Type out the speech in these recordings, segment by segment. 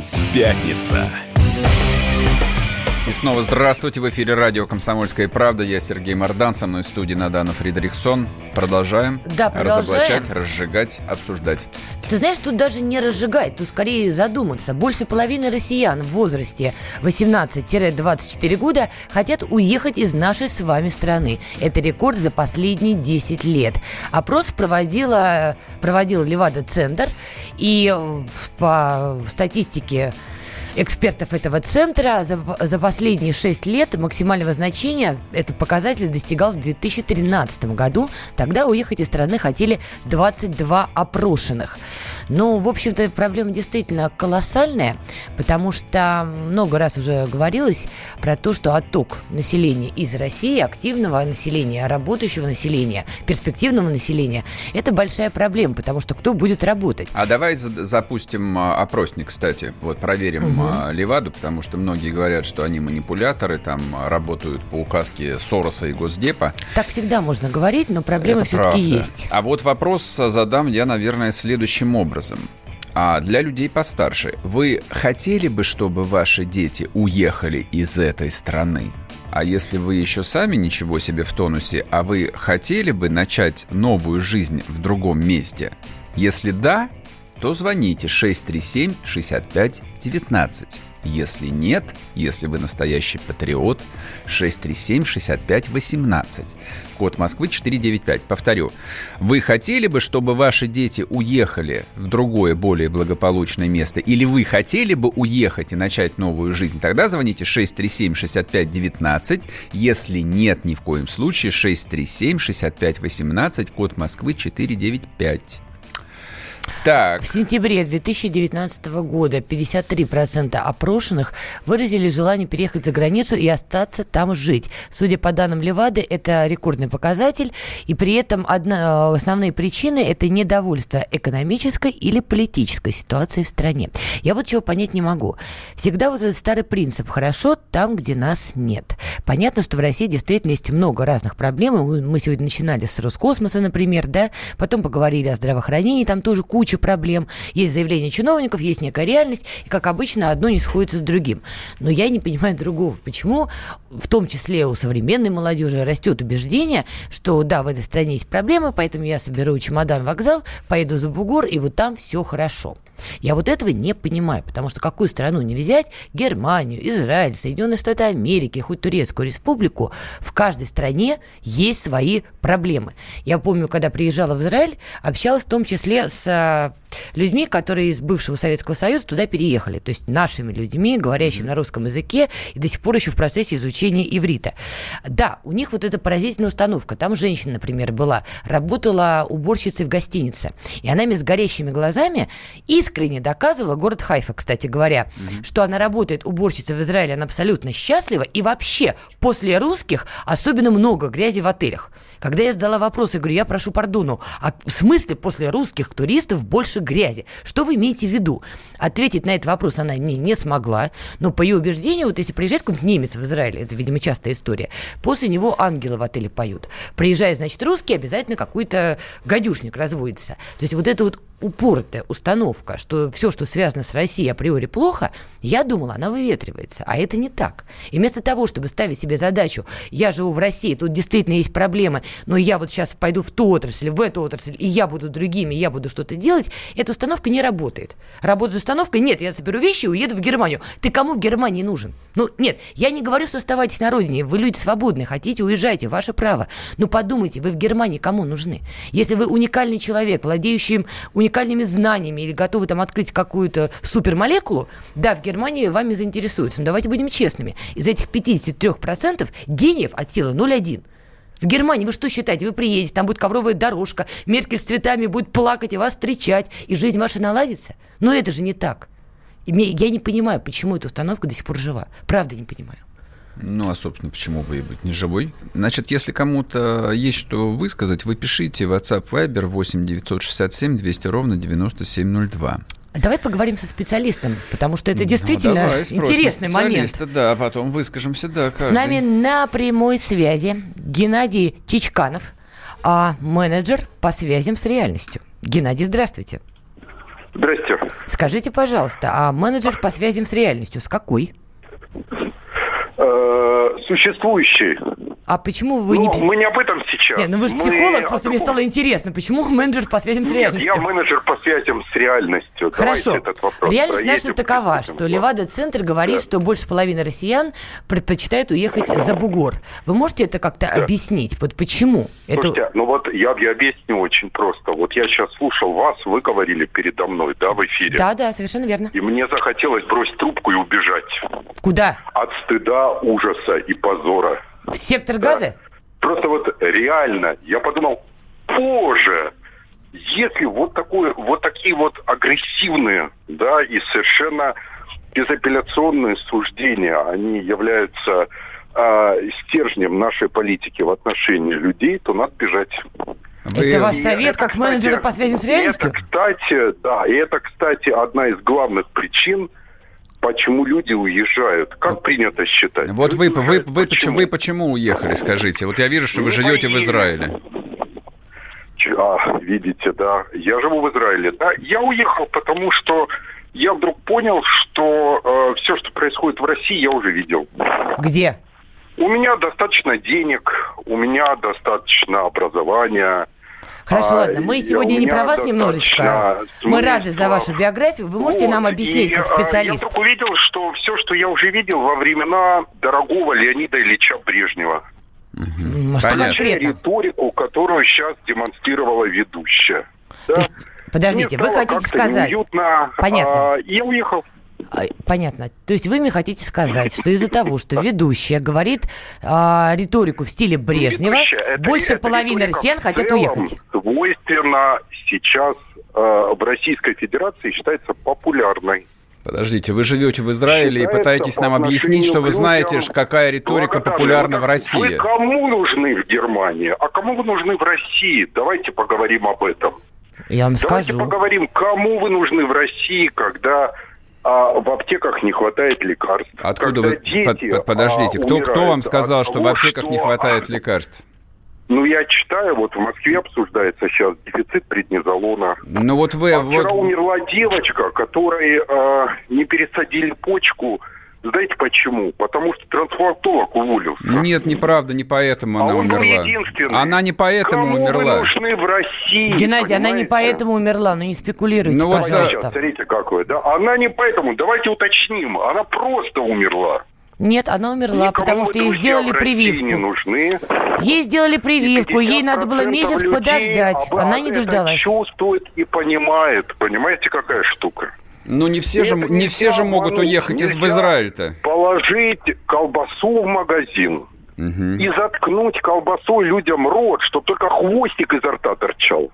Дэнс Пятница. И снова здравствуйте. В эфире радио «Комсомольская правда». Я Сергей Мордан. Со мной в студии Надана Фридрихсон. Продолжаем. Да, продолжаем. Разоблачать, разжигать, обсуждать. Ты знаешь, тут даже не разжигать, тут скорее задуматься. Больше половины россиян в возрасте 18-24 года хотят уехать из нашей с вами страны. Это рекорд за последние 10 лет. Опрос проводила, проводил Левада-центр. И по статистике экспертов этого центра за, за последние 6 лет максимального значения этот показатель достигал в 2013 году. Тогда уехать из страны хотели 22 опрошенных. Ну, в общем-то, проблема действительно колоссальная, потому что много раз уже говорилось про то, что отток населения из России, активного населения, работающего населения, перспективного населения, это большая проблема, потому что кто будет работать? А давай запустим а, опросник, кстати, вот проверим угу. Леваду, потому что многие говорят, что они манипуляторы, там работают по указке Сороса и Госдепа. Так всегда можно говорить, но проблема все-таки есть. А вот вопрос задам я, наверное, следующим образом. А для людей постарше, вы хотели бы, чтобы ваши дети уехали из этой страны? А если вы еще сами ничего себе в тонусе, а вы хотели бы начать новую жизнь в другом месте? Если да, то звоните 637 65 19. Если нет, если вы настоящий патриот, 637-65-18. Код Москвы 495. Повторю, вы хотели бы, чтобы ваши дети уехали в другое, более благополучное место? Или вы хотели бы уехать и начать новую жизнь? Тогда звоните 637-65-19. Если нет, ни в коем случае, 637-65-18. Код Москвы 495. Так. В сентябре 2019 года 53% опрошенных выразили желание переехать за границу и остаться там жить. Судя по данным Левады, это рекордный показатель. И при этом одна, основные причины – это недовольство экономической или политической ситуацией в стране. Я вот чего понять не могу. Всегда вот этот старый принцип «хорошо там, где нас нет». Понятно, что в России действительно есть много разных проблем. Мы сегодня начинали с Роскосмоса, например, да, потом поговорили о здравоохранении, там тоже куча проблем. Есть заявления чиновников, есть некая реальность, и, как обычно, одно не сходится с другим. Но я не понимаю другого. Почему, в том числе у современной молодежи, растет убеждение, что да, в этой стране есть проблемы, поэтому я соберу чемодан вокзал, поеду за бугор, и вот там все хорошо. Я вот этого не понимаю, потому что какую страну не взять, Германию, Израиль, Соединенные Штаты Америки, хоть Турецкую республику, в каждой стране есть свои проблемы. Я помню, когда приезжала в Израиль, общалась в том числе с а, людьми, которые из бывшего Советского Союза туда переехали, то есть нашими людьми, говорящими на русском языке и до сих пор еще в процессе изучения иврита. Да, у них вот эта поразительная установка. Там женщина, например, была, работала уборщицей в гостинице, и она мне с горящими глазами искренне доказывала, город Хайфа, кстати говоря, mm-hmm. что она работает уборщицей в Израиле, она абсолютно счастлива, и вообще после русских особенно много грязи в отелях. Когда я задала вопрос, я говорю, я прошу пардону, а в смысле после русских туристов больше грязи? Что вы имеете в виду? Ответить на этот вопрос она не, не смогла, но по ее убеждению, вот если приезжает какой-нибудь немец в Израиль, это, видимо, частая история, после него ангелы в отеле поют. Приезжает, значит, русский, обязательно какой-то гадюшник разводится. То есть вот это вот упоротая установка, что все, что связано с Россией, априори плохо, я думала, она выветривается. А это не так. И вместо того, чтобы ставить себе задачу, я живу в России, тут действительно есть проблемы, но я вот сейчас пойду в ту отрасль, в эту отрасль, и я буду другими, я буду что-то делать, эта установка не работает. Работает установка, нет, я соберу вещи и уеду в Германию. Ты кому в Германии нужен? Ну, нет, я не говорю, что оставайтесь на родине, вы люди свободные, хотите, уезжайте, ваше право. Но подумайте, вы в Германии кому нужны? Если вы уникальный человек, владеющий уникальным уникальными знаниями или готовы там открыть какую-то супермолекулу, да, в Германии вами заинтересуются. Но давайте будем честными. Из этих 53% гениев от силы 0,1. В Германии вы что считаете? Вы приедете, там будет ковровая дорожка, Меркель с цветами будет плакать и вас встречать, и жизнь ваша наладится? Но это же не так. И я не понимаю, почему эта установка до сих пор жива. Правда не понимаю. Ну, а, собственно, почему бы и быть не живой? Значит, если кому-то есть что высказать, вы пишите WhatsApp Viber 8 967 200 ровно 9702. Давай поговорим со специалистом, потому что это ну, действительно ну, интересный момент. Да, потом выскажемся, да. Каждый. С нами на прямой связи Геннадий Чичканов, а менеджер по связям с реальностью. Геннадий, здравствуйте. Здрасте. Скажите, пожалуйста, а менеджер по связям с реальностью с какой? Э, существующий. А почему вы ну, не... мы не об этом сейчас. Нет, ну вы же мы психолог, просто мне стало интересно, почему менеджер по связям с реальностью? я менеджер по связям с реальностью. Хорошо. Давайте этот вопрос Реальность наша такова, что Левада-центр говорит, Да. что больше половины россиян предпочитают уехать за бугор. Вы можете это как-то Да. объяснить? Вот почему? Это... Слушайте, ну вот я, я объясню очень просто. Вот я сейчас слушал вас, вы говорили передо мной, да, в эфире. Да, да, совершенно верно. И мне захотелось бросить трубку и убежать. Куда? От стыда, ужаса и позора. В сектор газа? Просто вот реально, я подумал, боже, если вот такое, вот такие вот агрессивные, да, и совершенно безапелляционные суждения, они являются а, стержнем нашей политики в отношении людей, то надо бежать. Вы- Это ваш совет это, как кстати, менеджера по связям с реальностью? Это, кстати, да, и это, кстати, одна из главных причин, почему люди уезжают. Как принято считать? Вот вы, Люди вы, уезжают вы, почему? вы почему уехали, скажите? Вот я вижу, что вы Не живете в. Израиле. А, видите, да. Я живу в Израиле. Да, я уехал, потому что я вдруг понял, что все, что происходит в России, я уже видел. Где? У меня достаточно денег, у меня достаточно образования. Хорошо, А, ладно, мы сегодня не про вас немножечко. Мы рады за вашу биографию. Вы можете Вот, нам объяснить, и, как а, специалист? Я вдруг увидел, что все, что я уже видел во времена дорогого Леонида Ильича Брежнева. А Что Понятно. конкретно? Риторику, которую сейчас демонстрировала ведущая. Да? Есть, подождите, Мне вы хотите сказать... неуютно, Понятно. а, я уехал. А, Понятно. То есть вы мне хотите сказать, что из-за того, что ведущая говорит а, риторику в стиле Брежнева, Ведущая, больше это половины россиян хотят целом уехать? Свойственно сейчас э, в Российской Федерации считается популярной. Подождите, вы живете в Израиле и пытаетесь нам объяснить, что вы знаете, какая риторика популярна в так Вы России. кому нужны в Германии, а кому вы нужны в России? Давайте поговорим об этом. Я вам Давайте скажу. поговорим, кому вы нужны в России, когда а, в аптеках не хватает лекарств. Откуда когда вы... дети, под- под- Подождите, а, кто, кто вам сказал, что в того, аптеках не что- хватает лекарств? Ну, я читаю, вот в Москве обсуждается сейчас дефицит преднизолона. Ну вот вы... А вчера вот... умерла девочка, которой э, не пересадили почку. Знаете почему? Потому что трансплантолог уволился. Нет, неправда, не поэтому а она он был умерла. единственный. Она не поэтому Кому умерла. вы нужны в России? Геннадий, она не понимаете? поэтому умерла, ну не спекулируйте, Ну вот, Сейчас, пожалуйста. смотрите, как вы, да? Она не поэтому. Давайте уточним. Она просто умерла. Нет, она умерла, Никому потому что ей сделали России не прививку. нужны. Ей сделали прививку, ей надо было 50% месяц подождать. об- Она не дождалась. чувствует и понимает. Понимаете, какая штука? Ну не все же, не все же могут уехать из в Израиль-то. Положить колбасу в магазин Мгм, и заткнуть колбасой людям рот, чтобы только хвостик изо рта торчал.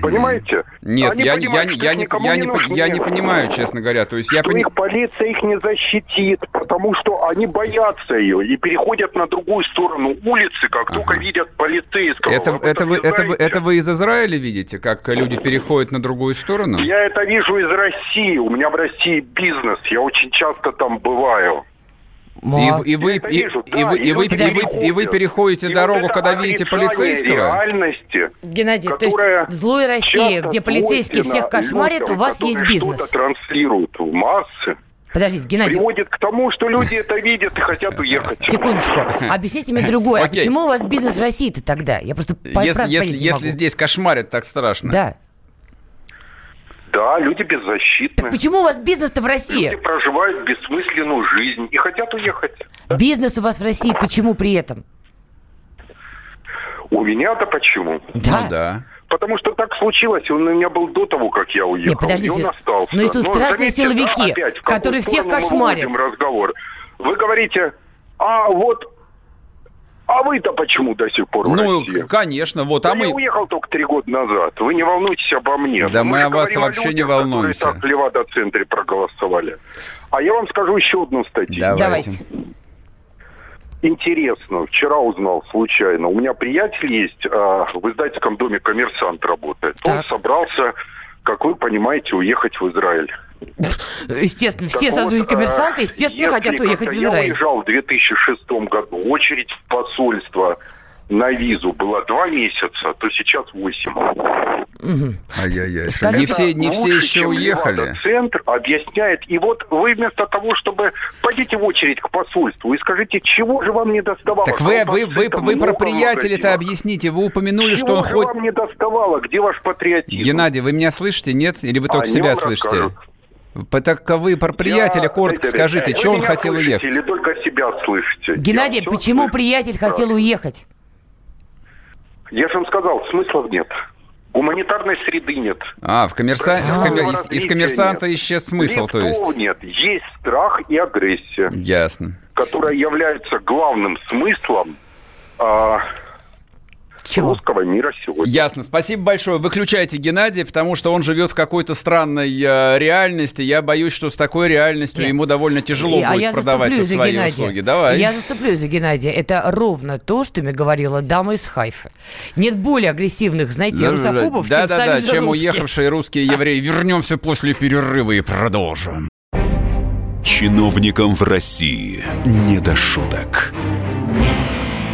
Понимаете? Нет, Они я, понимают, я, я, не, я, не нужны. я не понимаю, честно говоря. То есть я что пони- их полиция их не защитит, потому что они боятся ее и переходят на другую сторону улицы, как Ага. только видят полицейского. Это, об это, вы, это, вы, это вы из Израиля видите, как люди переходят на другую сторону? Я это вижу из России. У меня в России бизнес. Я очень часто там бываю. И, вы, и, вижу, и да, вы, и, вы, и, вы, и вы переходят. переходите И дорогу, вот когда видите полицейского? реальности, Геннадий, то есть в злой России, где полицейские всех кошмарят, у людям, вас есть бизнес. Что-то транслируют в массы, Подождите, Геннадий, приводит к тому, что люди это видят и хотят уехать. секундочку. Объясните мне другое. А Окей. почему у вас бизнес в России-то тогда? Я просто Если, если, не если могу. здесь кошмарят так страшно. Да. Да, люди беззащитны. Так почему у вас бизнес-то в Люди России? проживают бессмысленную жизнь и хотят уехать. Бизнес у вас в России почему при этом? У меня-то почему? Да. Ну да. Потому что так случилось, он у меня был до того, как я уехал. Не, подождите. И он остался. Но есть тут страшные заметьте, силовики, опять, в какую которые всех кошмарят. разговор. Вы говорите, а вот, а вы-то почему до сих пор в Ну, России? конечно, вот, Да а Я мы... уехал только три года назад. Вы не волнуйтесь обо мне. Да мы же о вас вообще не людях, волнуемся. Которые так в Левада-центре проголосовали. А я вам скажу еще одну статью. Давайте. Давайте. Интересно, вчера узнал случайно. У меня приятель есть, а, в издательском доме коммерсант работает. Он Так. собрался, как вы понимаете, уехать в Израиль. Естественно, все Так вот, сотрудники а, коммерсанты, естественно, если хотят уехать в Израиль. Я уезжал в 2006 году, очередь в посольство. на визу было два месяца, то сейчас восемь. Угу. Ай-яй-яй. Не все, не все еще уехали. Центр объясняет. И вот вы вместо того, чтобы пойдите в очередь к посольству и скажите, чего же вам не доставало? Так вы, вы, вы, вы про приятеля-то объясните. Вы упомянули, чего что он хоть... вам не доставало? Где ваш патриотизм? Геннадий, вы меня слышите, нет? Или вы только а себя слышите? Расскажут. Так вы про приятеля я, коротко скажите, что он хотел уехать? Или только себя слышите? Геннадий, я почему слышу. приятель хотел уехать? Я же вам сказал, смыслов нет. Гуманитарной среды нет. А, в коммерса... в коммер... из, из коммерсанта нет. исчез смысл, Лифтов то есть? нет. Есть страх и агрессия. Ясно. Которая является главным смыслом а, чего? русского мира сегодня. Ясно. Спасибо большое. Выключайте Геннадия, потому что он живет в какой-то странной э, реальности. Я боюсь, что с такой реальностью Нет. ему довольно тяжело и, а будет а продавать свои Геннадия. услуги. Давай. Я заступлю за Геннадия. Это ровно то, что мне говорила дама из Хайфы. Нет более агрессивных, знаете, да, русофобов, да, чем да, сами да, чем русские. уехавшие русские евреи. Вернемся после перерыва и продолжим. Чиновникам в России не до шуток.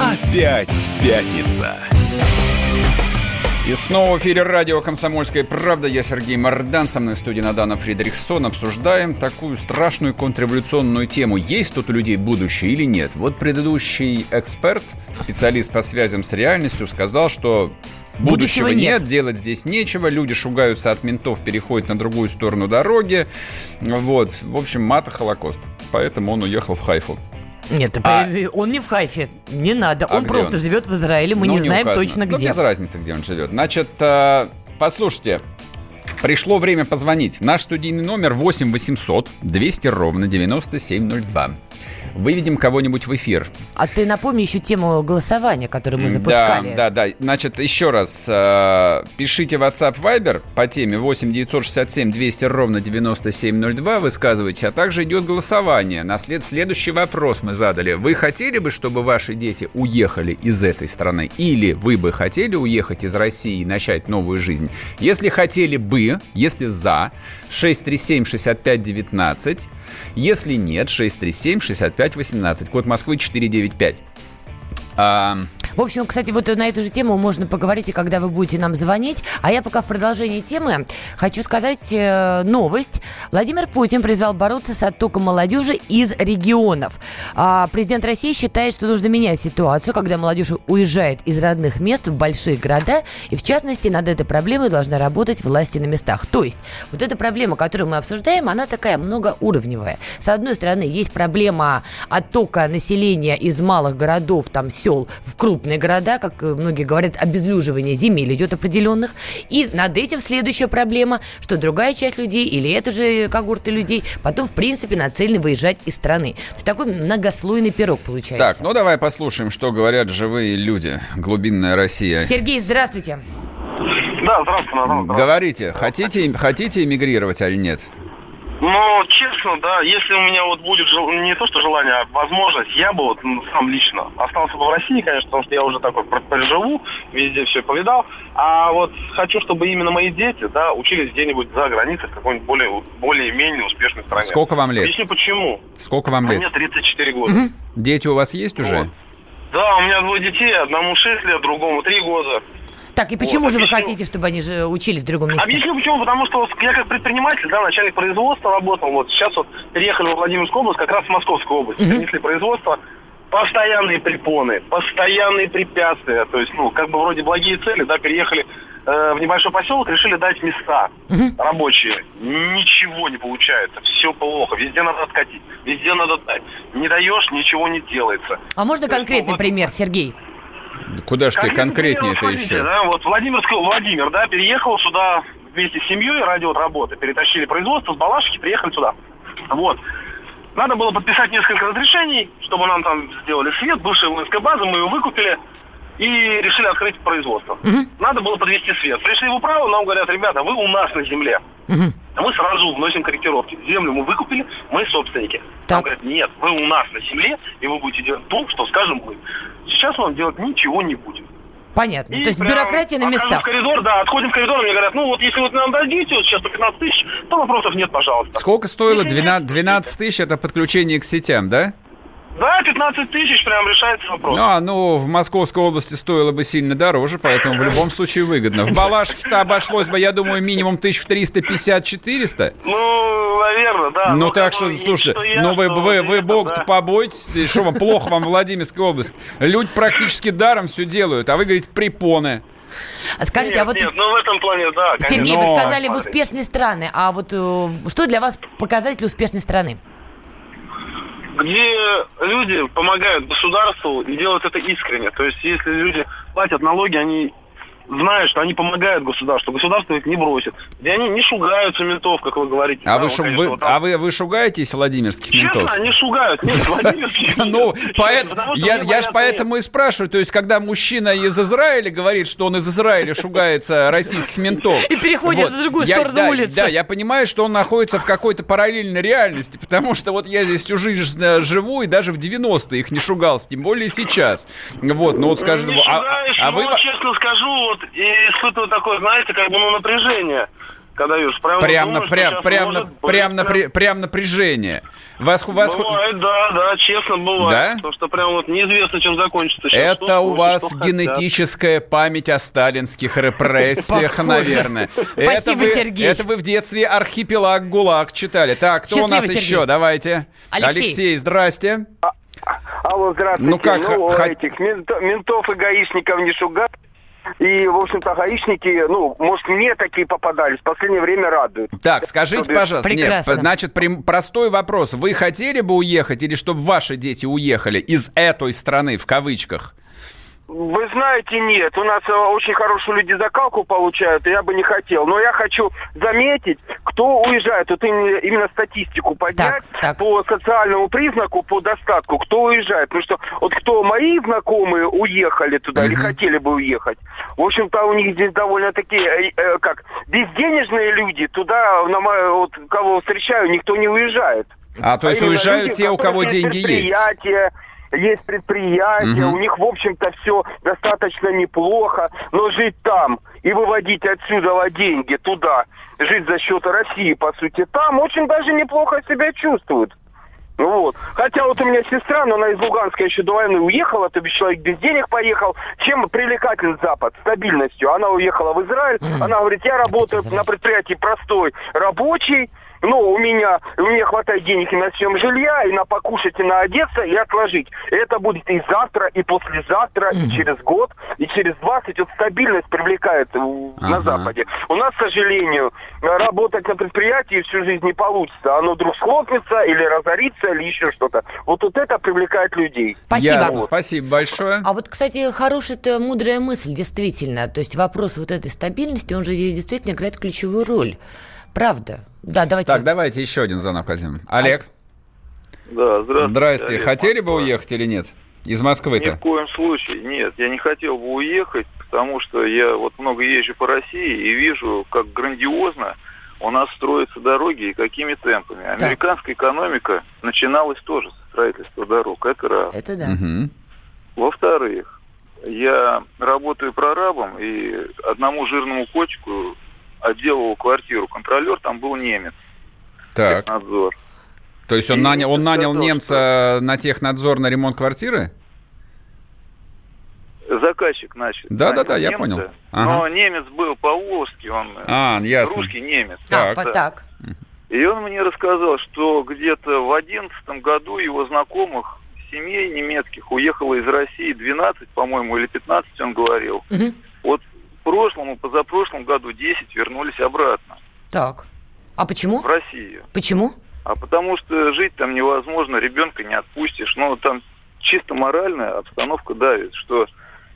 Опять пятница. И снова в эфире радио «Комсомольская правда». Я Сергей Мордан, со мной в студии Надана Фредериксон. Обсуждаем такую страшную контрреволюционную тему. Есть тут у людей будущее или нет? Вот предыдущий эксперт, специалист по связям с реальностью, сказал, что Будущего, Будущего нет. нет, делать здесь нечего. Люди шугаются от ментов, переходят на другую сторону дороги. Вот. В общем, мата Холокост. Поэтому он уехал в Хайфу. Нет, а... он не в Хайфе, не надо. А он просто он? живет в Израиле, мы ну, не, не знаем указано. точно где. Ну, без разницы, где он живет. Значит, э, послушайте, пришло время позвонить. Наш студийный номер 8 800 200 ровно 9702 выведем кого-нибудь в эфир. А ты напомни еще тему голосования, которую мы запускали. Да, да, да. Значит, еще раз, э, пишите WhatsApp Viber по теме 8 967 200 ровно 9702, высказывайте, а также идет голосование. На след следующий вопрос мы задали. Вы хотели бы, чтобы ваши дети уехали из этой страны? Или вы бы хотели уехать из России и начать новую жизнь? Если хотели бы, если за, 637 65 19. Если нет, 637 65 18. Код Москвы 495. А, в общем, кстати, вот на эту же тему можно поговорить, и когда вы будете нам звонить. А я пока в продолжении темы хочу сказать э, новость. Владимир Путин призвал бороться с оттоком молодежи из регионов. А президент России считает, что нужно менять ситуацию, когда молодежь уезжает из родных мест в большие города. И в частности, над этой проблемой должна работать власти на местах. То есть, вот эта проблема, которую мы обсуждаем, она такая многоуровневая. С одной стороны, есть проблема оттока населения из малых городов, там, сел в крупные крупные города, как многие говорят, обезлюживание земель идет определенных. И над этим следующая проблема, что другая часть людей или это же когорты людей потом, в принципе, нацелены выезжать из страны. То есть такой многослойный пирог получается. Так, ну давай послушаем, что говорят живые люди. Глубинная Россия. Сергей, здравствуйте. Да, здравствуйте, здравствуйте. Говорите, хотите, хотите эмигрировать или нет? Ну, честно, да, если у меня вот будет жел... не то что желание, а возможность, я бы вот ну, сам лично остался бы в России, конечно, потому что я уже такой проживу, везде все повидал. А вот хочу, чтобы именно мои дети, да, учились где-нибудь за границей, в какой-нибудь более, более-менее успешной стране. Сколько вам лет? Объясню почему. Сколько вам лет? Мне 34 года. Угу. Дети у вас есть уже? Вот. Да, у меня двое детей, одному 6 лет, другому 3 года. Так, и почему вот, же объясню. вы хотите, чтобы они же учились в другом месте? Объясню почему. Потому что вот я как предприниматель, да, начальник производства работал. Вот сейчас вот переехали в Владимирскую область, как раз в Московскую область. Угу. Перенесли производство. Постоянные препоны, постоянные препятствия. То есть, ну, как бы вроде благие цели, да, переехали э, в небольшой поселок, решили дать места Мгм. рабочие. Ничего не получается, все плохо, везде надо откатить, везде надо дать. Не даешь, ничего не делается. А можно То есть, конкретный ну, вот- пример, Сергей? Куда же тебе Конкретный конкретнее это еще? Да, вот Владимирский Владимир, да, переехал сюда вместе с семьей ради вот работы. Перетащили производство с Балашихи, приехали сюда. Вот. Надо было подписать несколько разрешений, чтобы нам там сделали свет, бывшая воинская база, мы ее выкупили и решили открыть производство. Мгм. Надо было подвести свет. Пришли в управу, нам говорят, ребята, вы у нас на земле. А мы сразу вносим корректировки. Землю мы выкупили, мы собственники. Так. Нам говорят, нет, вы у нас на земле, и вы будете делать то, что скажем мы. Сейчас мы вам делать ничего не будем. Понятно. И То есть бюрократия на местах. в коридор, да, отходим в коридор, мне говорят, ну вот если вот нам дадите, вот сейчас по 15 тысяч, то вопросов нет, пожалуйста. Сколько стоило? Если нет, 12, 12 тысяч это подключение к сетям, да? Да, 15 тысяч прям решается вопрос. Ну, а, ну, в Московской области стоило бы сильно дороже, поэтому в любом случае выгодно. В Балашихе-то обошлось бы, я думаю, минимум 1350-400. Ну, наверное, да. Ну, Но так что, слушайте, ну вы, вы, вы да. побойтесь, что вам, плохо вам Владимирская область. Люди практически даром все делают, а вы, говорите, препоны. А Скажите, нет, а вот нет, ну в этом плане, да, конечно. Сергей, Но- вы сказали в успешной страны, а вот э, что для вас показатель успешной страны? Где люди помогают государству и делают это искренне. То есть, если люди платят налоги, они знают, что они помогают государству, государство их не бросит. Где они не шугаются ментов, как вы говорите. А Да, вы, вот, шу- конечно, вы- вот а вы, вы шугаетесь Владимирских ментов? Честно, они шугают. Нет, Ну, я, же поэтому и спрашиваю, то есть, когда мужчина из Израиля говорит, что он из Израиля шугается российских ментов. И переходит на другую сторону да, улицы. Да, я понимаю, что он находится в какой-то параллельной реальности, потому что вот я здесь всю жизнь э, живу, и даже в 90-е их не шугался, тем более сейчас. Вот, ну вот скажем, Не а, а но вы... честно скажу, вот, и испытываю такое, знаете, как бы, ну, напряжение. Когда видишь, прям, Прям, что прям, прям, может на, быть прям, прям- напря- прям напряжение. Вас, вас, Бывает, да, да, честно бывает. Да? Потому что прям вот неизвестно, чем закончится. сейчас. Это Что у вас что хотят. генетическая память о сталинских репрессиях, наверное. Спасибо, Сергей. Это вы в детстве «Архипелаг ГУЛАГ» читали. Так, кто у нас еще? Давайте. Алексей. здрасте. Алло, здравствуйте. Ну как, Ну, этих ментов и гаишников не шугать. И, в общем-то, гаишники, ну, может, мне такие попадались, в последнее время радуют. Так, скажите, Чтобы- пожалуйста, нет, значит, прям простой вопрос. Вы хотели бы уехать или чтобы ваши дети уехали из этой страны, в кавычках? Вы знаете, нет. У нас э, очень хорошие люди закалку получают, и я бы не хотел. Но я хочу заметить, кто уезжает. Вот именно, именно статистику поднять Так, так. по социальному признаку, по достатку, кто уезжает. Потому что вот кто мои знакомые уехали туда или Мгм. хотели бы уехать, в общем-то, у них здесь довольно-таки, э, э, как, безденежные люди, туда, на вот, кого встречаю, никто не уезжает. А, то есть именно уезжают люди, те, у кого деньги есть? Есть предприятия, Мгм. у них, в общем-то, все достаточно неплохо, но жить там и выводить отсюда деньги туда, жить за счет России, по сути, там очень даже неплохо себя чувствуют. Вот. Хотя вот у меня сестра, но она из Луганска еще до войны уехала, то бишь человек без денег поехал. Чем привлекателен Запад? Стабильностью. Она уехала в Израиль, Мгм. она говорит, я работаю на предприятии простой рабочий, но у меня, у меня хватает денег и на съем жилья, и на покушать, и на одеться, и отложить. И это будет и завтра, и послезавтра, и Мгм. через год, и через 20. Вот стабильность привлекает э, на Ага. Западе. У нас, к сожалению, работать на предприятии всю жизнь не получится. Оно вдруг схлопнется, или разорится, или еще что-то. Вот, вот это привлекает людей. Спасибо. Ясно, спасибо большое. А вот, кстати, хорошая это мудрая мысль, действительно. То есть вопрос вот этой стабильности, он же здесь действительно играет ключевую роль. Правда. Да, давайте. Так, давайте еще один звонок возьмем. Олег, Да, здравствуйте. здрасте. Олег, Хотели бы Москва. уехать или нет? Из Ни Москвы-то? в коем случае, нет. Я не хотел бы уехать, потому что я вот много езжу по России и вижу, как грандиозно у нас строятся дороги и какими темпами. Американская экономика начиналась тоже со строительства дорог. Это раз. Это да. Мгм. Во-вторых, я работаю прорабом, и одному жирному котику отделывал квартиру. Контролер там был немец. Так, Надзор. то есть он И нанял, он нанял сказал, немца на технадзор на ремонт квартиры? Заказчик, значит. Да-да-да, нанял я немца, понял. Но Ага. немец был по-волжски, он э, А, ясно. русский немец. А, Так. по- так. И он мне рассказал, что где-то в одиннадцатом году его знакомых семей немецких уехало из России 12, по-моему, или 15, он говорил. Мгм. Вот прошлом и позапрошлом году 10 вернулись обратно. Так. А почему? В Россию. Почему? А потому что жить там невозможно, ребенка не отпустишь. Ну, там чисто моральная обстановка давит, что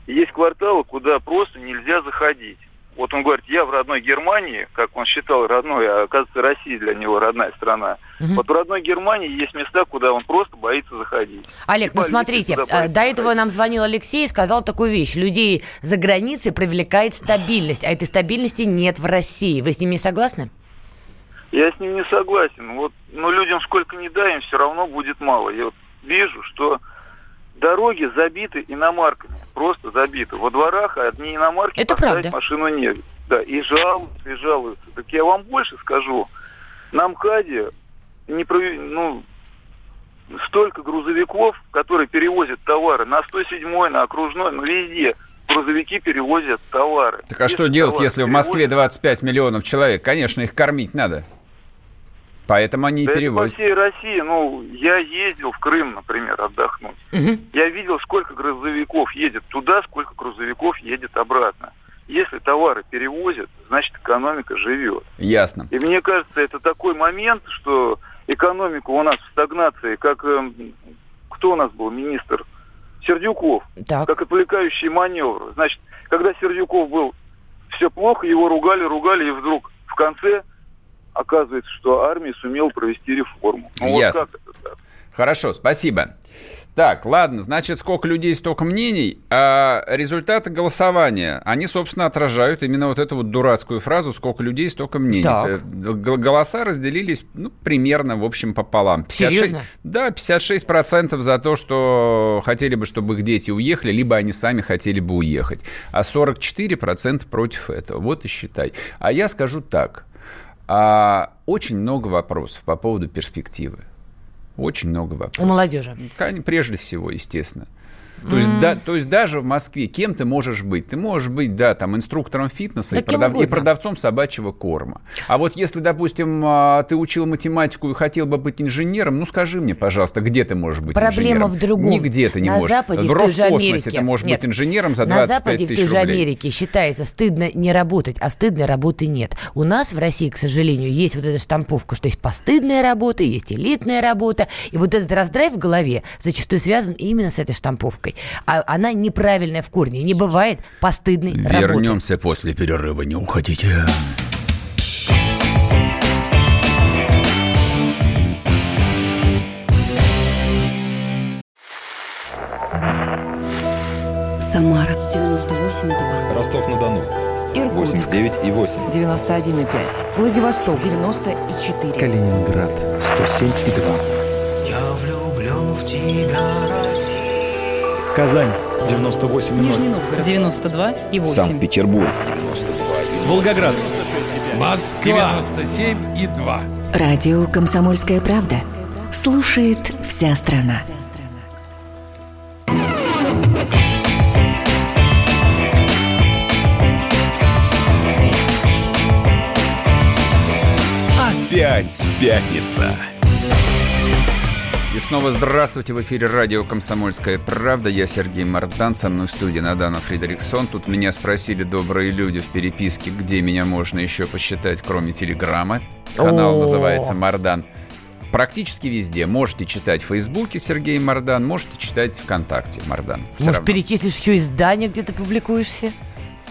есть кварталы, куда просто нельзя заходить. Вот он говорит, я в родной Германии, как он считал родной, а оказывается Россия для него родная страна. Угу. Вот в родной Германии есть места, куда он просто боится заходить. Олег, ну смотрите, э, до этого нам звонил Алексей и сказал такую вещь. Людей за границей привлекает стабильность, а этой стабильности нет в России. Вы с ним не согласны? Я с ним не согласен. Вот, но людям сколько не дай, им все равно будет мало. Я вот вижу, что дороги забиты иномарками просто забиты. Во дворах одни иномарки Это правда. машину нет. Да, и жалуются, и жалуются. Так я вам больше скажу. На МКАДе не про, ну, столько грузовиков, которые перевозят товары на 107 на окружной, ну везде грузовики перевозят товары. Так а если что делать, если в Москве 25 миллионов человек? Конечно, их кормить надо. Поэтому они да перевозят. по всей России, ну, я ездил в Крым, например, отдохнуть. Угу. Я видел, сколько грузовиков едет туда, сколько грузовиков едет обратно. Если товары перевозят, значит экономика живет. Ясно. И мне кажется, это такой момент, что экономика у нас в стагнации, как э, кто у нас был министр Сердюков, так. как отвлекающий маневр. Значит, когда Сердюков был все плохо, его ругали, ругали, и вдруг в конце оказывается, что армия сумела провести реформу. Ну, Ясно. Вот как это так? Хорошо, спасибо. Так, ладно, значит, сколько людей, столько мнений. А результаты голосования, они, собственно, отражают именно вот эту вот дурацкую фразу «сколько людей, столько мнений». Так. Голоса разделились, ну, примерно, в общем, пополам. 56, Серьезно? Да, 56% за то, что хотели бы, чтобы их дети уехали, либо они сами хотели бы уехать. А 44% против этого. Вот и считай. А я скажу так – а, очень много вопросов по поводу перспективы. Очень много вопросов. У молодежи. Прежде всего, естественно. То, есть, да, то есть даже в Москве кем ты можешь быть? Ты можешь быть, да, там, инструктором фитнеса да и, продав, и продавцом собачьего корма. А вот если, допустим, а, ты учил математику и хотел бы быть инженером, ну скажи мне, пожалуйста, где ты можешь быть Проблема инженером? в другом. Нигде ты не на можешь. Западе, в, в той же Америке. ты можешь нет, быть инженером за 25 На Западе, тысяч в той же рублей. Америке считается стыдно не работать, а стыдной работы нет. У нас в России, к сожалению, есть вот эта штамповка, что есть постыдная работа, есть элитная работа, и вот этот раздрайв в голове зачастую связан именно с этой штамповкой. А она неправильная в корне. Не бывает постыдной Вернемся работы. после перерыва, не уходите. Самара 98,2. Ростов-на-Дону. Иркутск. 89,8. 91,5. Владивосток. 94. Калининград. 107,2. Я влюблен в тебя, Россия. Казань. 98,0. Нижний Новгород. 92 и 8. Санкт-Петербург. Волгоград. Москва. 97 и 2. Радио «Комсомольская правда». Слушает вся страна. Опять пятница. И снова здравствуйте. В эфире радио «Комсомольская правда». Я Сергей Мардан, со мной в студии Надана Фредериксон. Тут меня спросили добрые люди в переписке, где меня можно еще посчитать, кроме Телеграма. Канал называется «Мардан». Практически везде. Можете читать в Фейсбуке Сергей Мардан, можете читать ВКонтакте Мардан. Все Может, равно. перечислишь еще издание, где ты публикуешься?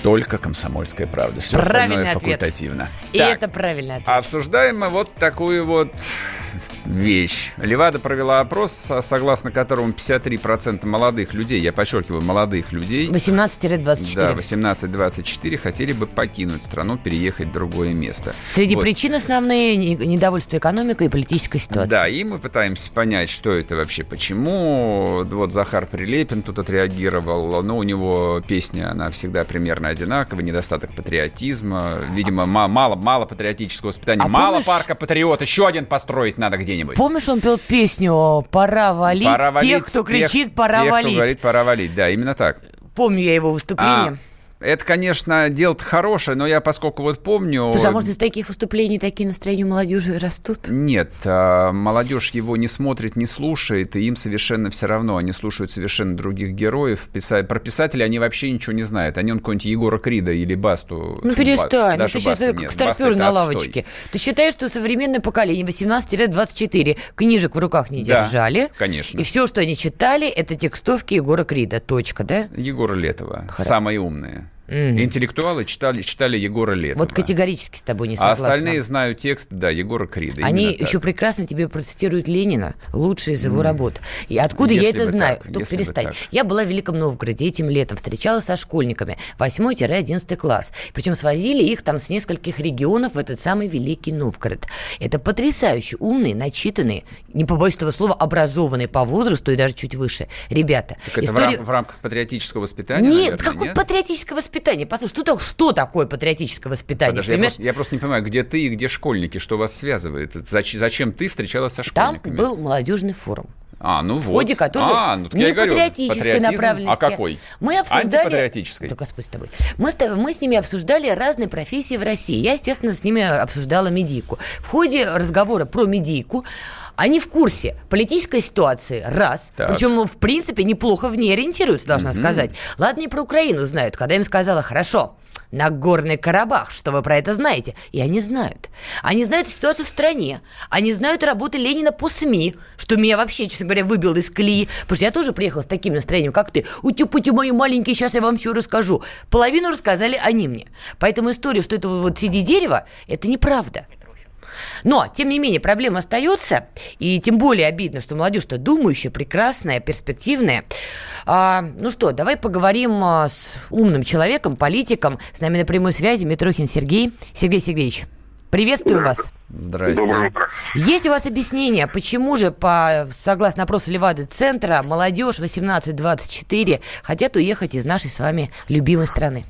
Только комсомольская правда. Все Правильный остальное ответ. факультативно. И так, это правильный ответ. Обсуждаем мы вот такую вот вещь. Левада провела опрос, согласно которому 53% молодых людей, я подчеркиваю, молодых людей... 18-24. Да, 18-24 хотели бы покинуть страну, переехать в другое место. Среди вот. причин основные недовольство экономикой и политической ситуацией. Да, и мы пытаемся понять, что это вообще, почему. Вот Захар Прилепин тут отреагировал, но у него песня, она всегда примерно одинаковая, недостаток патриотизма, видимо, мало, мало патриотического воспитания, а мало помнишь... парка патриот, еще один построить надо где-нибудь. Помнишь, он пел песню «Пора валить», пора валить тех, кто кричит «Пора тех, валить». кто говорит «Пора валить», да, именно так. Помню я его выступление. А, Это, конечно, дело-то хорошее, но я, поскольку вот помню... Слушай, а может, из таких выступлений такие настроения молодежи растут? Нет, а, молодежь его не смотрит, не слушает, и им совершенно все равно. Они слушают совершенно других героев. Про писателей они вообще ничего не знают. Они он какой-нибудь Егора Крида или Басту. Ну, перестань. Ну, ты сейчас как старпер на лавочке. Ты считаешь, что современное поколение 18-24 книжек в руках не держали? Да, конечно. И все, что они читали, это текстовки Егора Крида. Точка, да? Егора Летова. Хорошо. Самые умные. Mm. Интеллектуалы читали, читали Егора Летова. Вот категорически с тобой не согласна. А остальные знают текст, да, Егора Крида. Они еще прекрасно тебе процитируют Ленина, лучшие из его mm. работ. И откуда если я это знаю? Так, Только перестань. Я была в Великом Новгороде этим летом, встречалась со школьниками 8-11 класс. Причем свозили их там с нескольких регионов в этот самый Великий Новгород. Это потрясающе умные, начитанные, не побоюсь этого слова, образованные по возрасту и даже чуть выше ребята. Так это История... в, рам- в рамках патриотического воспитания, Нет, наверное, какое нет? патриотическое воспитание? Воспитание. Послушай, что, что такое патриотическое воспитание? Подожди, я просто, я просто не понимаю, где ты и где школьники, что вас связывает? Зачем, зачем ты встречалась со школьниками? Там был молодежный форум. А, ну в ходе вот. которого а, ну, не патриотической направленности. А какой? Мы обсуждали... Антипатриотической. Да, Господь с тобой. Мы, мы с ними обсуждали разные профессии в России. Я, естественно, с ними обсуждала медийку. В ходе разговора про медийку они в курсе политической ситуации, раз. Так. Причем, в принципе, неплохо в ней ориентируются, должна угу. сказать. Ладно, и про Украину знают, когда им сказала, хорошо, Нагорный Карабах, что вы про это знаете? И они знают. Они знают ситуацию в стране. Они знают работы Ленина по СМИ, что меня вообще, честно говоря, выбило из колеи. Потому что я тоже приехала с таким настроением, как ты. Ути-пути мои маленькие, сейчас я вам все расскажу. Половину рассказали они мне. Поэтому история, что это вот сиди дерево, это неправда. Но, тем не менее, проблема остается, и тем более обидно, что молодежь-то думающая, прекрасная, перспективная. А, ну что, давай поговорим а, с умным человеком, политиком. С нами на прямой связи Митрохин Сергей. Сергей Сергеевич, приветствую вас. Здрасте. Есть у вас объяснение, почему же, по, согласно опросу Левады-центра, молодежь 18-24 хотят уехать из нашей с вами любимой страны?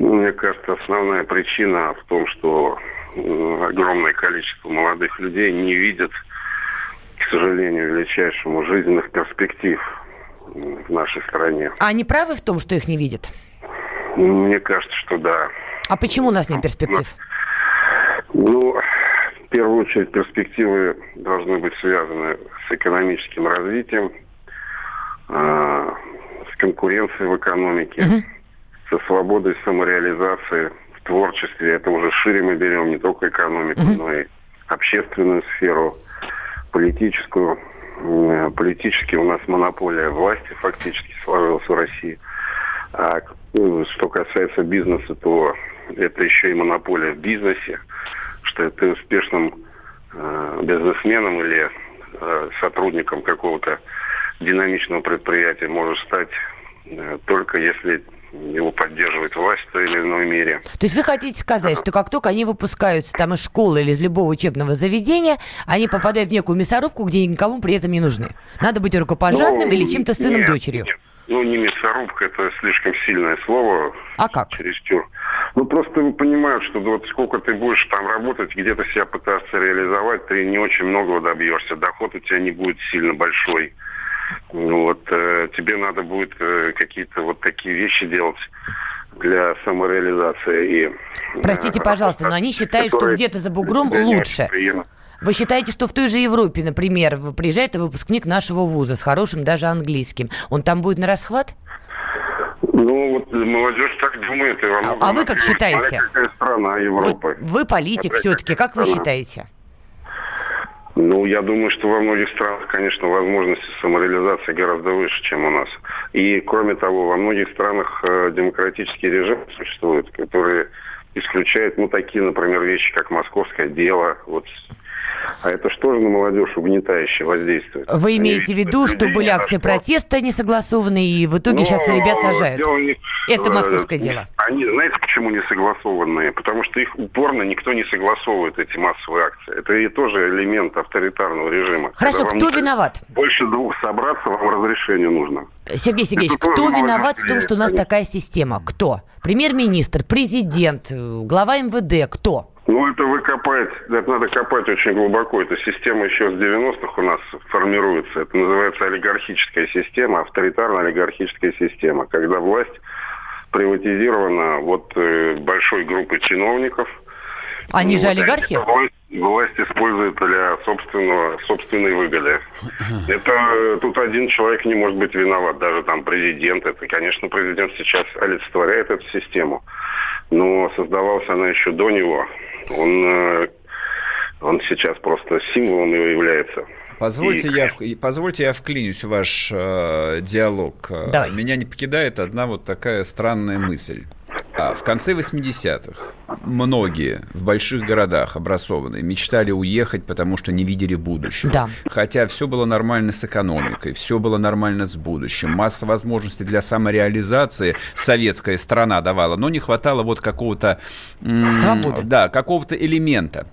Ну, мне кажется, основная причина в том, что огромное количество молодых людей не видят, к сожалению, величайшему жизненных перспектив в нашей стране. А они правы в том, что их не видят? Мне кажется, что да. А почему у нас нет перспектив? Ну, в первую очередь, перспективы должны быть связаны с экономическим развитием, э, с конкуренцией в экономике, угу. со свободой самореализации – творчестве, это уже шире мы берем не только экономику, mm-hmm. но и общественную сферу, политическую. Политически у нас монополия власти фактически сложилась в России. А ну, что касается бизнеса, то это еще и монополия в бизнесе, что ты успешным э, бизнесменом или э, сотрудником какого-то динамичного предприятия можешь стать э, только если его поддерживает власть в той или иной мере. То есть вы хотите сказать, что как только они выпускаются там из школы или из любого учебного заведения, они попадают в некую мясорубку, где никому при этом не нужны? Надо быть рукопожатным ну, или чем-то сыном нет, дочерью? Нет. Ну, не мясорубка, это слишком сильное слово. А как? Чересчур. Ну, просто понимают, что вот сколько ты будешь там работать, где-то себя пытаться реализовать, ты не очень многого добьешься. Доход у тебя не будет сильно большой. Вот, э, тебе надо будет э, какие-то вот такие вещи делать для самореализации. И, Простите, э, пожалуйста, но они считают, что где-то за бугром лучше. Вы считаете, что в той же Европе, например, приезжает выпускник нашего вуза с хорошим даже английским, он там будет на расхват? Ну, вот молодежь так думает. И а, а вы как считаете? Какая страна Европы. Вот вы политик все-таки, как вы считаете? Ну, я думаю, что во многих странах, конечно, возможности самореализации гораздо выше, чем у нас. И, кроме того, во многих странах э, демократические режимы существуют, которые исключают, ну, такие, например, вещи, как московское дело, вот а это что же на молодежь угнетающе воздействует? Вы имеете в виду, что были акции протеста несогласованные, и в итоге Но сейчас ребят сажают? Них, это московское дело. Они, знаете, почему не согласованные? Потому что их упорно никто не согласовывает, эти массовые акции. Это и тоже элемент авторитарного режима. Хорошо, кто виноват? Больше двух собраться вам разрешение нужно. Сергей Сергеевич, это кто виноват в том, что у нас такая система? Кто? Премьер-министр, президент, глава МВД, кто? Ну, это вы копаете, это надо копать очень глубоко. Эта система еще с 90-х у нас формируется. Это называется олигархическая система, авторитарно-олигархическая система, когда власть приватизирована вот э, большой группой чиновников. Они же олигархи? Власть, власть использует для собственного, собственной выгоды. Это э, тут один человек не может быть виноват, даже там президент. Это, конечно, президент сейчас олицетворяет эту систему, но создавалась она еще до него. Он, э, он сейчас просто символом его является. Позвольте, и... я, позвольте я вклинюсь в ваш э, диалог. Давай. Меня не покидает одна вот такая странная мысль. А в конце 80-х многие в больших городах образованные мечтали уехать, потому что не видели будущего. Да. Хотя все было нормально с экономикой, все было нормально с будущим, масса возможностей для самореализации советская страна давала, но не хватало вот какого-то... Свободы. Да, какого-то элемента.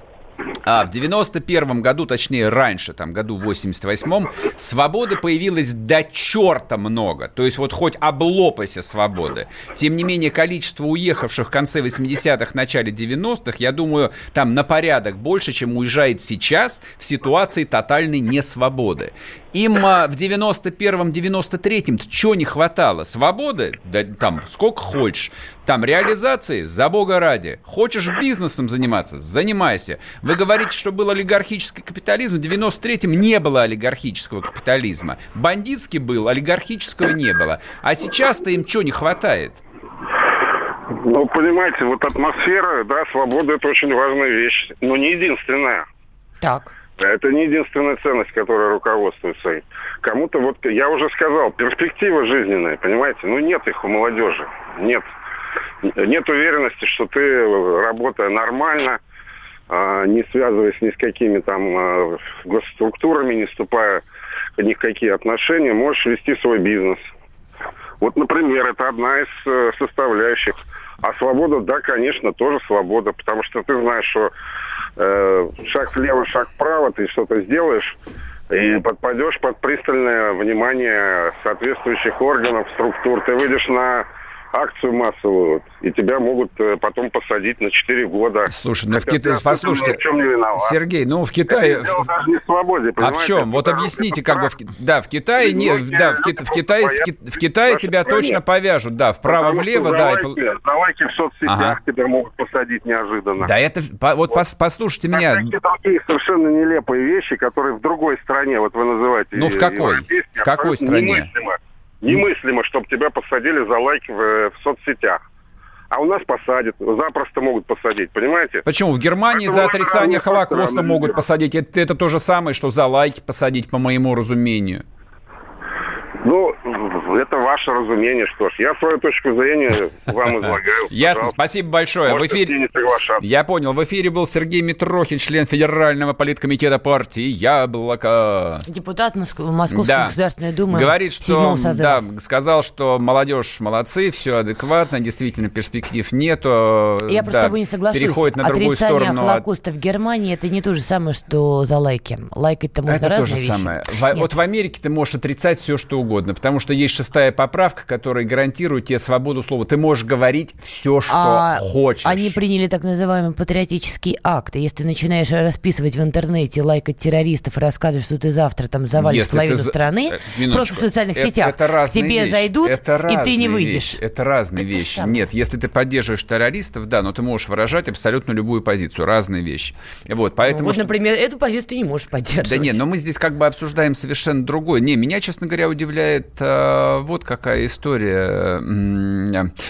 А в 91 году, точнее раньше, там году 88-м, свободы появилось до черта много. То есть вот хоть облопайся свободы. Тем не менее, количество уехавших в конце 80-х, начале 90-х, я думаю, там на порядок больше, чем уезжает сейчас в ситуации тотальной несвободы. Им а, в 91-м, 93-м что не хватало? Свободы? Да там сколько хочешь. Там реализации? За бога ради. Хочешь бизнесом заниматься? Занимайся. Вы говорите, что был олигархический капитализм. В 93-м не было олигархического капитализма. Бандитский был, олигархического не было. А сейчас-то им что не хватает? Ну, понимаете, вот атмосфера, да, свобода – это очень важная вещь, но не единственная. Так. Это не единственная ценность, которая руководствуется. Кому-то, вот я уже сказал, перспектива жизненная, понимаете? Ну, нет их у молодежи. Нет. Нет уверенности, что ты, работая нормально, а, не связываясь ни с какими там а, госструктурами, не вступая ни в какие отношения, можешь вести свой бизнес. Вот, например, это одна из э, составляющих. А свобода, да, конечно, тоже свобода, потому что ты знаешь, что э, шаг влево, шаг вправо, ты что-то сделаешь, и подпадешь под пристальное внимание соответствующих органов, структур. Ты выйдешь на акцию массовую, и тебя могут э, потом посадить на 4 года. Слушай, ну в Китае, послушайте, Сергей, ну в Китае... Это дело даже не в свободе, а в чем? Вот объясните, как бы, в, да, в Китае, не, да, в, в Китае, в, в Китае тебя точно повяжут, да, вправо-влево, да. За лайки в соцсетях ага. тебя могут посадить неожиданно. Да, это, вот вот. послушайте а меня. Такие совершенно нелепые вещи, которые в другой стране, вот вы называете. Ну в какой? В какой стране? Немыслимо. Немыслимо, чтобы тебя посадили за лайки в, в соцсетях. А у нас посадят, запросто могут посадить, понимаете? Почему? В Германии Поэтому за отрицание Холокоста могут посадить. Это, это то же самое, что за лайки посадить, по моему разумению. Ну, это ваше разумение, что ж. Я свою точку зрения вам излагаю. Ясно, спасибо большое. в эфире... Я понял. В эфире был Сергей Митрохин, член Федерального политкомитета партии «Яблоко». Депутат Московской да. Государственной Думы. Говорит, что... Да, сказал, что молодежь молодцы, все адекватно, действительно перспектив нету. Я просто да, с тобой не соглашусь. Переходит на другую Отрицание сторону. Холокоста в Германии это не то же самое, что за лайки. Лайкать-то можно Это то же разные самое. вещи. В- Нет. вот в Америке ты можешь отрицать все, что угодно, потому что есть шестая поправка, которая гарантирует тебе свободу слова. Ты можешь говорить все, что А хочешь. Они приняли так называемый патриотический акт. И если ты начинаешь расписывать в интернете, лайкать террористов и рассказывать, что ты завтра там завалишь Если половину ты страны, Э, минуточку. просто в социальных Это- сетях это к разные тебе вещи. зайдут, Это и ты не выйдешь. вещи. Это разные Это вещи. самое. Нет, если ты поддерживаешь террористов, да, но ты можешь выражать абсолютно любую позицию. Разные вещи. Вот, Ну, поэтому... вот, что- например, эту позицию ты не можешь поддерживать. Да нет, но мы здесь как бы обсуждаем совершенно другое. Не, меня, честно говоря, удивляет э, вот какая история.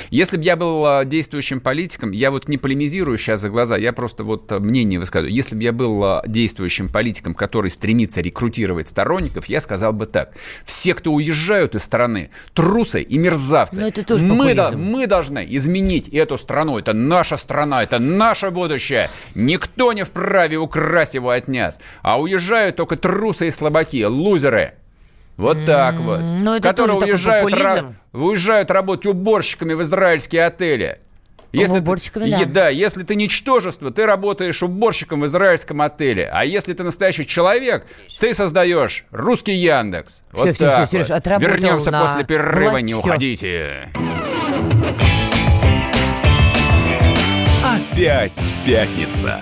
Если бы я был э, действующим политиком, я вот не полемизирую сейчас за глаза, я просто вот э, мнение высказываю. Если бы я был э, действующим политиком, который стремится рекрутировать сторонников, я сказал бы так. Все, кто уезжают из страны, трусы и мерзавцы. Ну, это тоже мы, популизм. мы должны изменить эту страну. Это наша страна, это наше будущее. Никто не вправе украсть его от нас. А уезжают только трусы и слабаки, лузеры. Вот так вот. ну, это Которые тоже такой уезжают, популизм. уезжают работать уборщиками в израильские отели. Если Уборщиками, ты, да. Да, если ты ничтожество, ты работаешь уборщиком в израильском отеле. А если ты настоящий человек, ты создаешь русский Яндекс. Вот всё, так всё, вот. Серёж, отработал Вернемся на после перерыва, власть, не всё. уходите. Опять пятница.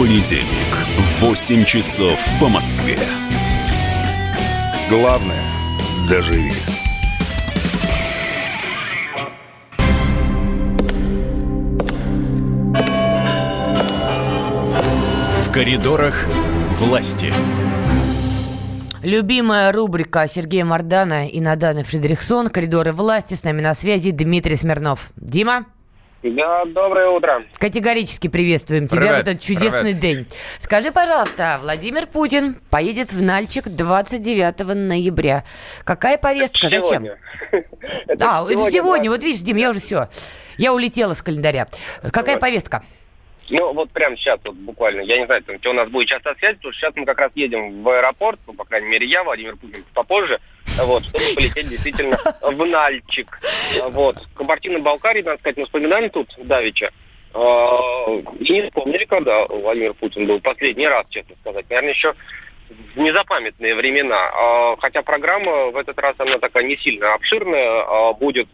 Понедельник в 8 часов по Москве. Главное – доживи. В коридорах власти. Любимая рубрика Сергея Мардана и Наданы Фредериксон «Коридоры власти». С нами на связи Дмитрий Смирнов. Дима? Да, доброе утро. Категорически приветствуем тебя Привет, в этот чудесный привет. день. Скажи, пожалуйста, Владимир Путин поедет в Нальчик 29 ноября. Какая повестка? Зачем? Сегодня. А, это сегодня, сегодня, вот видишь, Дим, я уже все. Я улетела с календаря. Какая Вот. повестка? Ну, вот прямо сейчас, вот буквально, я не знаю, там, что у нас будет часто связь, потому что сейчас мы как раз едем в аэропорт, ну, по крайней мере, я, Владимир Путин, попозже, вот, чтобы полететь действительно в Нальчик. Вот. Кабардино-Балкарии, надо сказать, мы вспоминали тут Давича, и не вспомнили, когда Владимир Путин был последний раз, честно сказать. Наверное, еще в незапамятные времена. А, Хотя программа в этот раз, она такая не сильно обширная, а, будет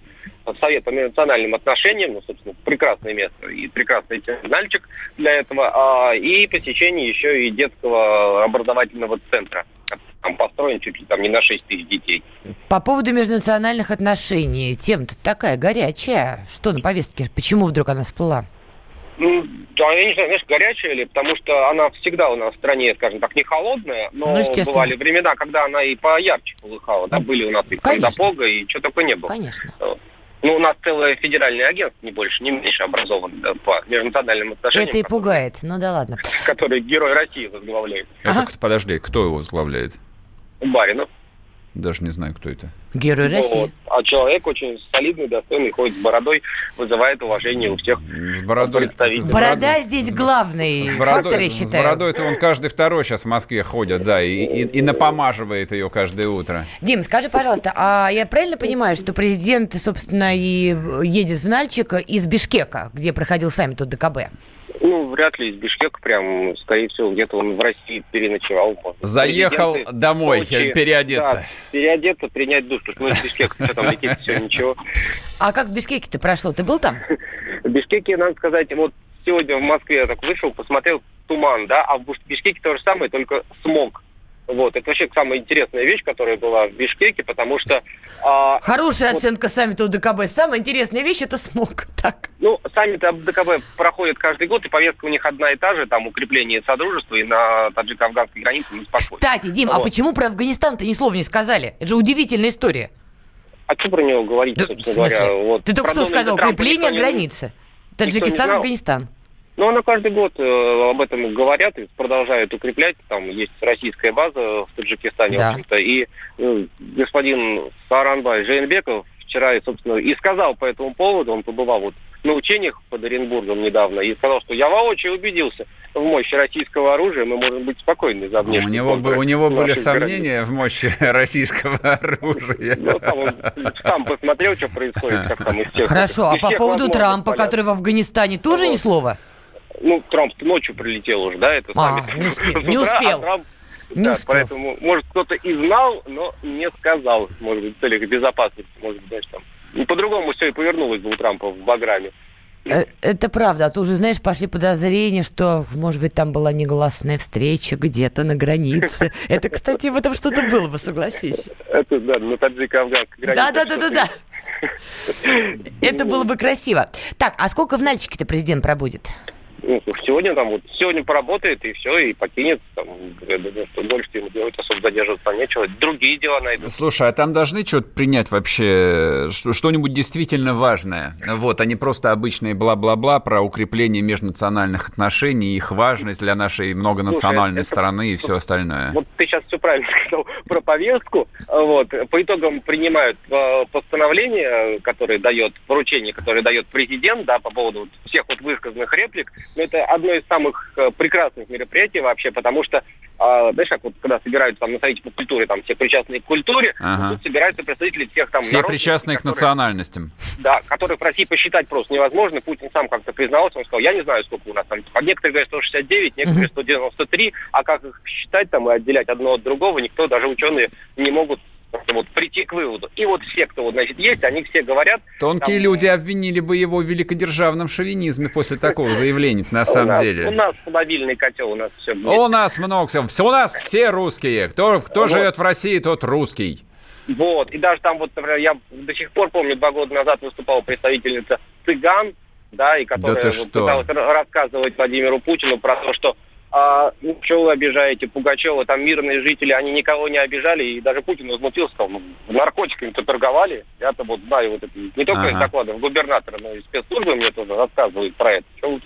Совет по межнациональным отношениям, ну, собственно, прекрасное место и прекрасный терминальчик для этого, а, и посещение еще и детского образовательного центра. Там построен чуть ли там не на 6 тысяч детей. По поводу межнациональных отношений. Тема-то такая горячая. Что на повестке? Почему вдруг она всплыла? Ну, да, я не знаю, знаешь, горячая ли, потому что она всегда у нас в стране, скажем так, не холодная, но Ну, бывали времена, когда она и поярче полыхала. Да, были у нас и Конечно. Кандапога, и что только не было. Конечно. Ну, у нас целое федеральное агентство, не больше, не меньше образовано да, по межнациональным отношениям, Это и пугает. Ну да ладно. который герой России возглавляет. Это кто- подожди, кто его возглавляет? Баринов. Даже не знаю, кто это. Герой Ну, России. вот. А человек очень солидный, достойный, ходит с бородой, вызывает уважение у всех С бородой. представителей. Борода здесь главный С фактор, бородой, я с считаю. бородой-то он каждый второй сейчас в Москве ходит, да, и, и, и напомаживает ее каждое утро. Дим, скажи, пожалуйста, а я правильно понимаю, что президент, собственно, и едет в Нальчик из Бишкека, где проходил саммит ОДКБ? Ну, вряд ли из Бишкека прям, скорее всего, где-то он в России переночевал. может. Заехал Президенты домой Сочи, переодеться. да, переодеться, принять душ. Потому что, Ну, из Бишкека, что там летит, все, ничего. А как в Бишкеке-то прошло? Ты был там? В Бишкеке, надо сказать, вот сегодня в Москве я так вышел, посмотрел туман, да, а в Бишкеке то же самое, только смог. Вот, это вообще самая интересная вещь, которая была в Бишкеке, потому что... а, Хорошая вот, оценка саммита ОДКБ. Самая интересная вещь – это смог. Так. Ну, саммиты ДКБ проходят каждый год, и повестка у них одна и та же, там укрепление содружества и на таджико-афганской границе мы спокойно. Кстати, Дим, а Вот. почему про Афганистан-то ни слова не сказали? Это же удивительная история. А что про него говорить, Да, собственно говоря? Вот, Ты только что сказал, укрепление не- границы. не Таджикистан. Афганистан. Ну, она каждый год э, об этом говорят и продолжают укреплять. Там есть российская база в Таджикистане, Да. в общем-то. И э, господин Саранбай Жейнбеков вчера, и, собственно, и сказал по этому поводу, он побывал вот на учениях под Оренбургом недавно, и сказал, что я воочию убедился в мощи российского оружия, мы можем быть спокойны за У внешний него, бы- у него были наших границ. сомнения в мощи российского оружия. Ну, там он сам посмотрел, что происходит, как там из всех... Хорошо, а из по всех поводу Трампа, полет. который в Афганистане, тоже ни Вот. слова? Ну, Трамп ночью прилетел уже, да, это А, саммит. не успел, С не успел. а Трамп- Не да, успел. поэтому, может, кто-то и знал, но не сказал, может быть, в целях безопасности, может быть, знаешь, там. Ну, по-другому все и повернулось бы у Трампа в Баграме. Э, Это правда, а то уже, знаешь, пошли подозрения, что, может быть, там была негласная встреча где-то на границе. Это, кстати, в этом что-то было бы, согласись. Это, да, на таджико-афганской границе. Да-да-да-да-да. Это было бы красиво. Так, а сколько в Нальчике-то президент пробудет? Ну, слушай, сегодня там вот, сегодня поработает и все, и покинет. Там, я думаю, что больше ему делать особо задерживаться нечего. Другие дела найдут. Слушай, а там должны что-то принять вообще, что- что-нибудь действительно важное? Вот, а не просто обычные бла-бла-бла про укрепление межнациональных отношений, их важность для нашей многонациональной это- страны и все остальное. Вот ты сейчас все правильно сказал про повестку. Вот. По итогам принимают э, постановление, которое дает, поручение, которое дает президент, да, по поводу всех вот высказанных реплик. Но это одно из самых э, прекрасных мероприятий вообще, потому что а, знаешь, как вот когда собираются там на совете по культуре, там все причастные к культуре, Ага. тут собираются представители всех там Все причастные к которые- национальностям. да, которых в России посчитать просто невозможно. Путин сам как-то признался, он сказал, я не знаю, сколько у нас там. А некоторые говорят 169, некоторые 193, а как их считать там и отделять одно от другого, никто, даже ученые, не могут вот прийти к выводу. И вот все, кто вот, значит, есть, они все говорят... Тонкие там, люди обвинили бы его в великодержавном шовинизме после такого заявления, на самом деле. У нас мобильный котел, у нас все... У нас много всего. Все- У нас все русские. Кто, кто живет в России, тот русский. Вот, и даже там вот, например, я до сих пор помню, два года назад выступала представительница цыган, да, и которая что? пыталась ра- рассказывать Владимиру Путину про то, что а, ну, что вы обижаете Пугачева, там мирные жители, они никого не обижали, и даже Путин возмутился, сказал, ну, наркотиками-то торговали, я-то вот знаю вот это, не только Ага. из докладов губернатора, но и спецслужбы мне тоже рассказывают про это. Тут?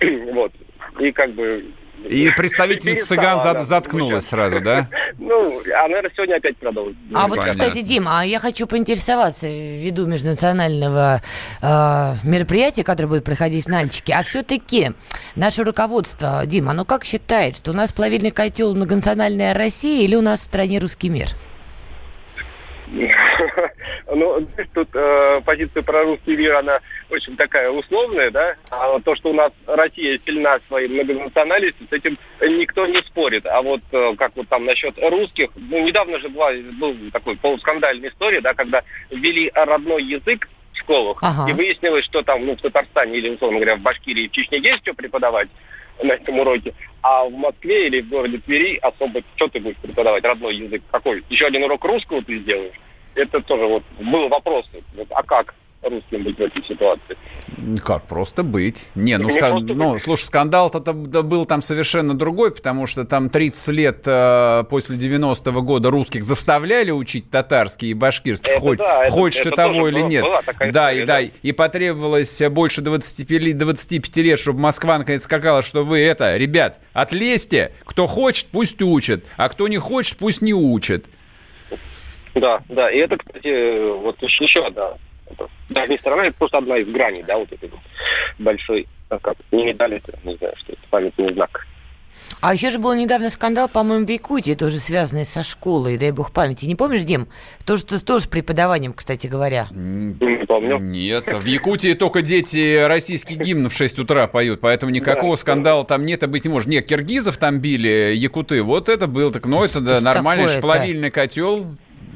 вот, и как бы... И представительница цыган она заткнулась сразу, да? Ну, а, наверное, сегодня опять продолжит. А вот, кстати, Дим, а я хочу поинтересоваться ввиду межнационального э, мероприятия, которое будет проходить в Нальчике, а все-таки наше руководство, Дим, оно как считает, что у нас плавильный котел многонациональная Россия или у нас в стране русский мир? Ну, тут э, позиция про русский мир, она очень такая условная, да. А то, что у нас Россия сильна своей многонациональностью, с этим никто не спорит. А вот э, как вот там насчет русских, ну, недавно же была, был такой полускандальная история, да, когда ввели родной язык в школах, Ага. и выяснилось, что там, ну, в Татарстане или, условно говоря, в Башкирии, в Чечне есть что преподавать на этом уроке, а в Москве или в городе Твери особо что ты будешь преподавать, родной язык какой? Еще один урок русского ты сделаешь? Это тоже вот был вопрос, вот, а как русским быть в этой ситуации? Как просто быть? Не, ну, ска- ну, быть. слушай, скандал-то был там совершенно другой, потому что там 30 лет э, после 90-го года русских заставляли учить татарский и башкирский, Это хоть, да, хочешь это ты того или была- нет. была такая да, история, и, да, да. и потребовалось больше 25, лет- 25 лет, чтобы Москва наконец сказала, что вы это, ребят, отлезьте, кто хочет, пусть учит, а кто не хочет, пусть не учит. Да, да, и это, кстати, вот еще, еще одна, даже не сторона, это просто одна из граней, да, вот этой вот большой, а как, не медаль, это, не знаю, что это, памятный знак. А еще же был недавно скандал, по-моему, в Якутии, тоже связанный со школой, дай бог памяти. Не помнишь, Дим? Тоже, тоже с преподаванием, кстати говоря. Не помню. Нет, в Якутии только дети российский гимн в 6 утра поют, поэтому никакого Да. скандала там нет и быть не может. Нет, киргизов там били, якуты, вот это был, так, ну это да, нормальный такое-то? плавильный котел,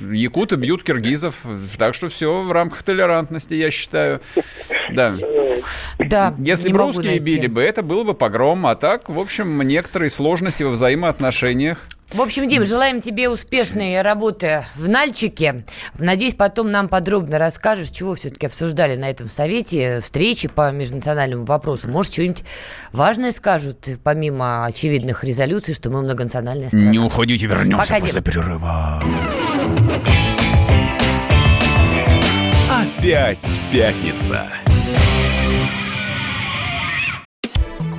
якуты бьют киргизов, так что все в рамках толерантности, я считаю. Да. Да, Если бы русские найти. били бы, это было бы погром, а так, в общем, некоторые сложности во взаимоотношениях. В общем, Дим, желаем тебе успешной работы в Нальчике. Надеюсь, потом нам подробно расскажешь, чего все-таки обсуждали на этом совете, встречи по межнациональному вопросу. Может, что-нибудь важное скажут, помимо очевидных резолюций, что мы многонациональная страна. Не уходите, вернемся Пока, после Дим. перерыва. Опять пятница.